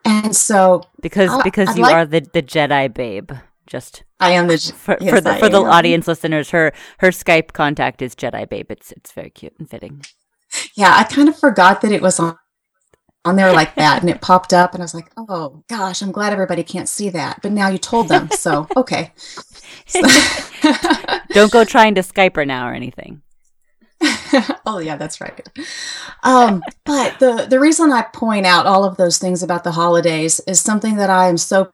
And so because I, because I'd you like, are the the Jedi babe, just I am the for, yes, for the for the audience listeners. Her her Skype contact is Jedi babe. It's it's very cute and fitting. Yeah, I kind of forgot that it was on on there like that, and it popped up, and I was like, oh gosh, I'm glad everybody can't see that. But now you told them, so okay. Don't go trying to Skype her now or anything. oh yeah, that's right. Um, but the the reason I point out all of those things about the holidays is something that I am so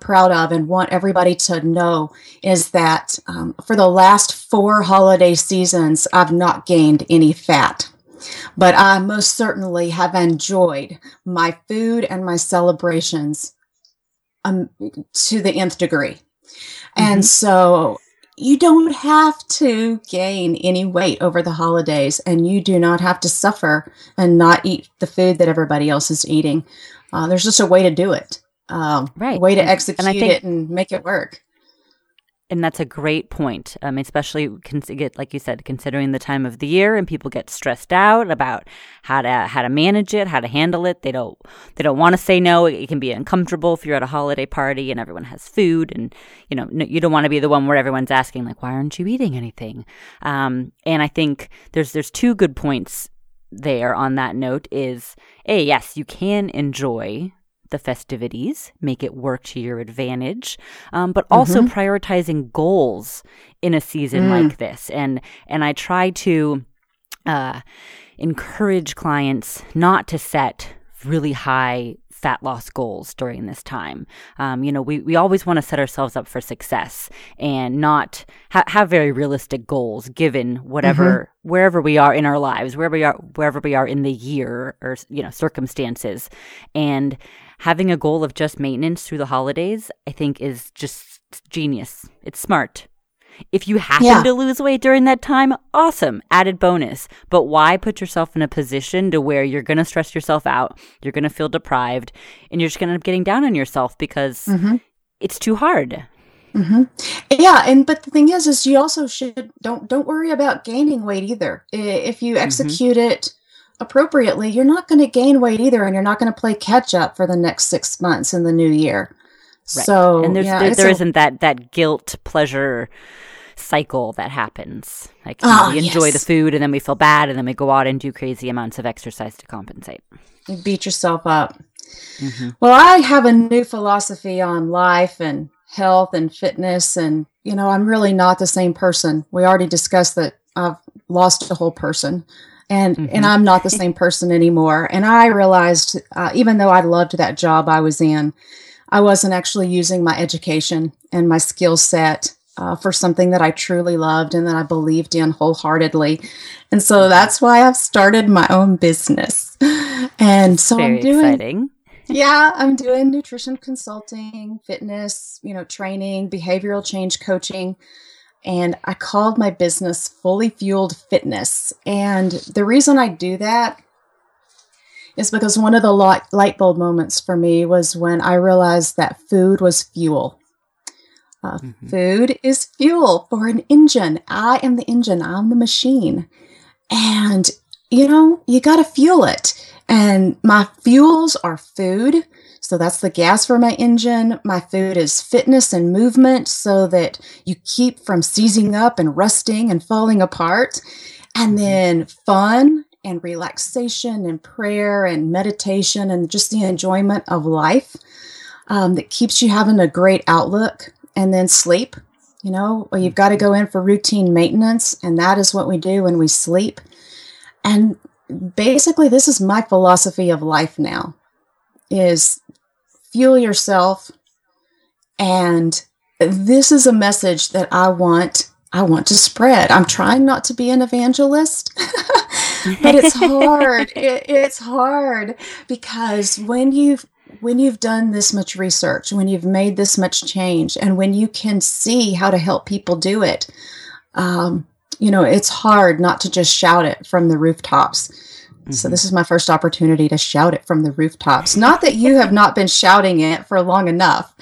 proud of and want everybody to know is that um, for the last four holiday seasons, I've not gained any fat. But I most certainly have enjoyed my food and my celebrations um, to the nth degree. Mm-hmm. And so you don't have to gain any weight over the holidays and you do not have to suffer and not eat the food that everybody else is eating. Uh, there's just a way to do it. Um, right. A way to execute and think, it and make it work and that's a great point, um, especially get like you said, considering the time of the year and people get stressed out about how to how to manage it, how to handle it. They don't they don't want to say no. It can be uncomfortable if you're at a holiday party and everyone has food, and you know you don't want to be the one where everyone's asking like, why aren't you eating anything? Um, and I think there's there's two good points there on that note. Is a yes, you can enjoy the festivities, make it work to your advantage, um, but also mm-hmm. prioritizing goals in a season mm. like this. And and I try to uh, encourage clients not to set really high fat loss goals during this time. Um, you know, we, we always want to set ourselves up for success and not ha- have very realistic goals given whatever, mm-hmm. wherever we are in our lives, wherever we are, wherever we are in the year or, you know, circumstances. And having a goal of just maintenance through the holidays, I think is just genius. It's smart. If you happen Yeah. to lose weight during that time, awesome, added bonus. But why put yourself in a position to where you're going to stress yourself out, you're going to feel deprived, and you're just going to end up getting down on yourself because it's too hard. hmm Yeah, and but the thing is, is you also should don't don't worry about gaining weight either. If you execute it appropriately, you're not going to gain weight either, and you're not going to play catch up for the next six months in the new year. Right. So and there's yeah, there, there a- isn't that that guilt pleasure cycle that happens. Like know, we enjoy the food and then we feel bad and then we go out and do crazy amounts of exercise to compensate. you beat yourself up. Mhm. Well, I have a new philosophy on life and health and fitness, and you know, I'm really not the same person. We already discussed that I've lost a whole person, and Mhm. and I'm not the same person anymore. And I realized, uh, even though I loved that job I was in, I wasn't actually using my education and my skill set. Uh, for something that I truly loved and that I believed in wholeheartedly. And so that's why I've started my own business. And so Very I'm doing exciting. yeah, I'm doing nutrition consulting, fitness, you know, training, behavioral change coaching. And I called my business Fully Fueled Fitness. And the reason I do that is because one of the light, bulb moments for me was when I realized that food was fuel. Uh, Mhm. Food is fuel for an engine. I am the engine, I'm the machine. And, you know, you got to fuel it. And my fuels are food. So that's the gas for my engine. My food is fitness and movement so that you keep from seizing up and rusting and falling apart. And then fun and relaxation and prayer and meditation and just the enjoyment of life um, that keeps you having a great outlook. And then sleep. You know, well, you've got to go in for routine maintenance, and that is what we do when we sleep. And basically, this is my philosophy of life now: is fuel yourself, and this is a message that I want. I want to spread. I'm trying not to be an evangelist, but it's hard. It, it's hard because when you've when you've done this much research, when you've made this much change, and when you can see how to help people do it, um, you know, it's hard not to just shout it from the rooftops. So Mhm. this is my first opportunity to shout it from the rooftops. Not that you have not been shouting it for long enough,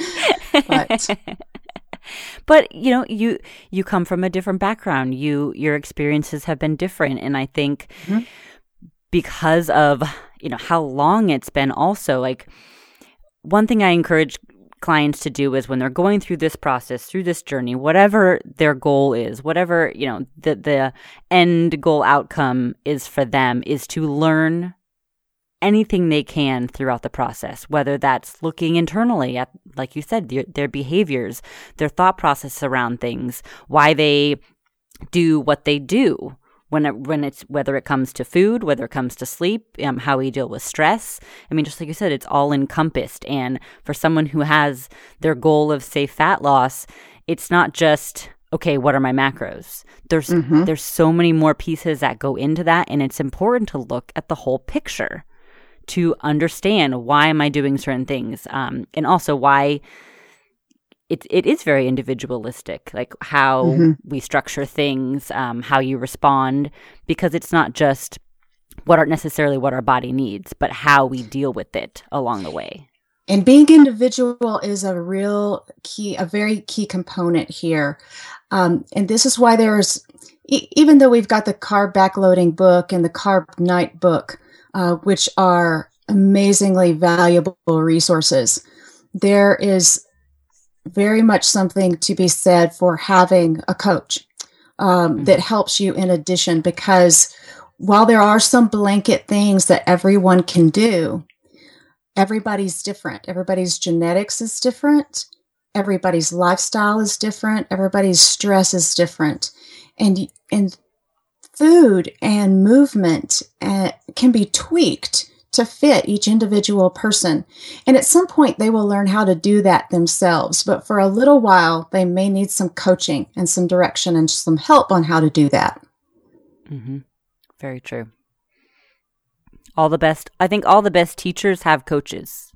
but but you know you you come from a different background you your experiences have been different and i think Mhm. because of you know how long it's been also like one thing i encourage clients to do is when they're going through this process through this journey whatever their goal is whatever you know the the end goal outcome is for them is to learn anything they can throughout the process, whether that's looking internally at, like you said, their, their behaviors, their thought process around things, why they do what they do. When it, when it's whether it comes to food, whether it comes to sleep, um, how we deal with stress. I mean, just like you said, it's all encompassed. And for someone who has their goal of say fat loss, it's not just okay. What are my macros? There's Mhm. there's so many more pieces that go into that, and it's important to look at the whole picture to understand why am I doing certain things, um, and also why it it is very individualistic, like how Mhm. we structure things, um, how you respond, because it's not just what are necessarily what our body needs, but how we deal with it along the way. And being individual is a real key, a very key component here. Um, and this is why there's, e- even though we've got the carb backloading book and the Carb Nite book, uh, which are amazingly valuable resources, there is very much something to be said for having a coach um, Mhm. that helps you in addition, because while there are some blanket things that everyone can do, everybody's different. Everybody's genetics is different. Everybody's lifestyle is different. Everybody's stress is different. And and food and movement uh, can be tweaked to fit each individual person. And at some point they will learn how to do that themselves, but for a little while they may need some coaching and some direction and some help on how to do that. Mm-hmm. Very true. All the best. I think all the best teachers have coaches.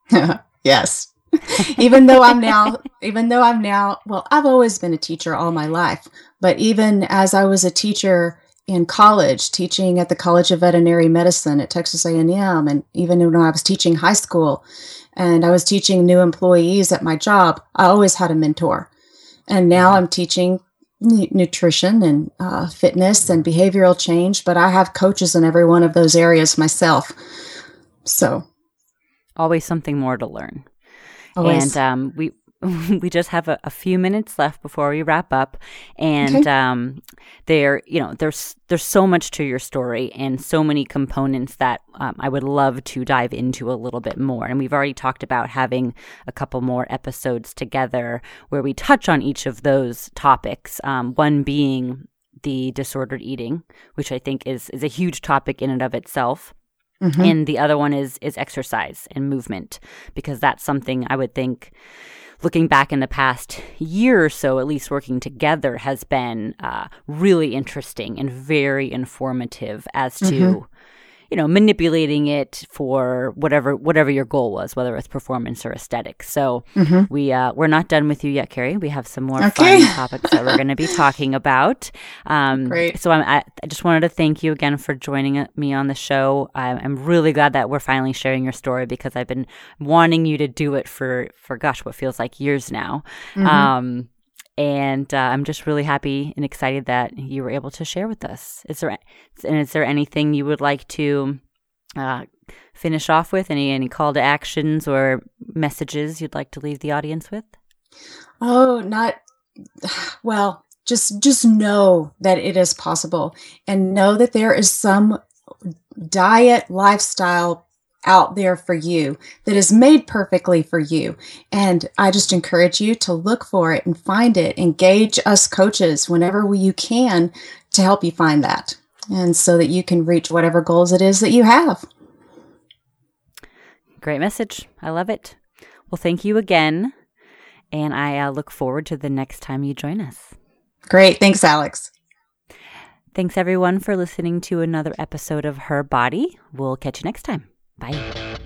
yes. even though I'm now, even though I'm now, well, I've always been a teacher all my life, but even as I was a teacher in college, teaching at the College of Veterinary Medicine at Texas A&M, and even when I was teaching high school, and I was teaching new employees at my job, I always had a mentor. And now I'm teaching nutrition and uh, fitness and behavioral change, but I have coaches in every one of those areas myself. So, always something more to learn. Always. And um, we we just have a, a, few minutes left before we wrap up and okay. um, there you know there's there's so much to your story and so many components that um, i would love to dive into a little bit more and we've already talked about having a couple more episodes together where we touch on each of those topics um, one being the disordered eating which i think is is a huge topic in and of itself mm-hmm. and the other one is is exercise and movement because that's something i would think looking back in the past year or so, at least working together, has been uh, really interesting and very informative as to. Mm-hmm you know, manipulating it for whatever whatever your goal was, whether it's performance or aesthetics. So mm-hmm. we uh, we're not done with you yet, Kerry. We have some more okay. fun topics that we're going to be talking about. Um, Great. So I'm, I, I, just wanted to thank you again for joining me on the show. I'm, I'm really glad that we're finally sharing your story because I've been wanting you to do it for for gosh, what feels like years now. Mm-hmm. Um, and uh, I'm just really happy and excited that you were able to share with us. Is there and is there anything you would like to uh, finish off with? Any any call to actions or messages you'd like to leave the audience with? Oh, not well. Just just know that it is possible, and know that there is some diet lifestyle out there for you that is made perfectly for you. And I just encourage you to look for it and find it. Engage us coaches whenever you can to help you find that. And so that you can reach whatever goals it is that you have. Great message. I love it. Well, thank you again. And I uh, look forward to the next time you join us. Great. Thanks, Alex. Thanks, everyone, for listening to another episode of Her Body. We'll catch you next time. Bye.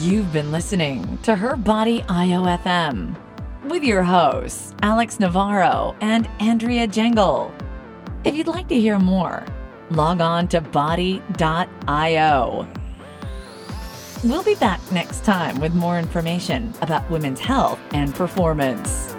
You've been listening to Her Body IOFM with your hosts, Alex Navarro and Andrea Jengel. If you'd like to hear more, log on to body.io We'll be back next time with more information about women's health and performance.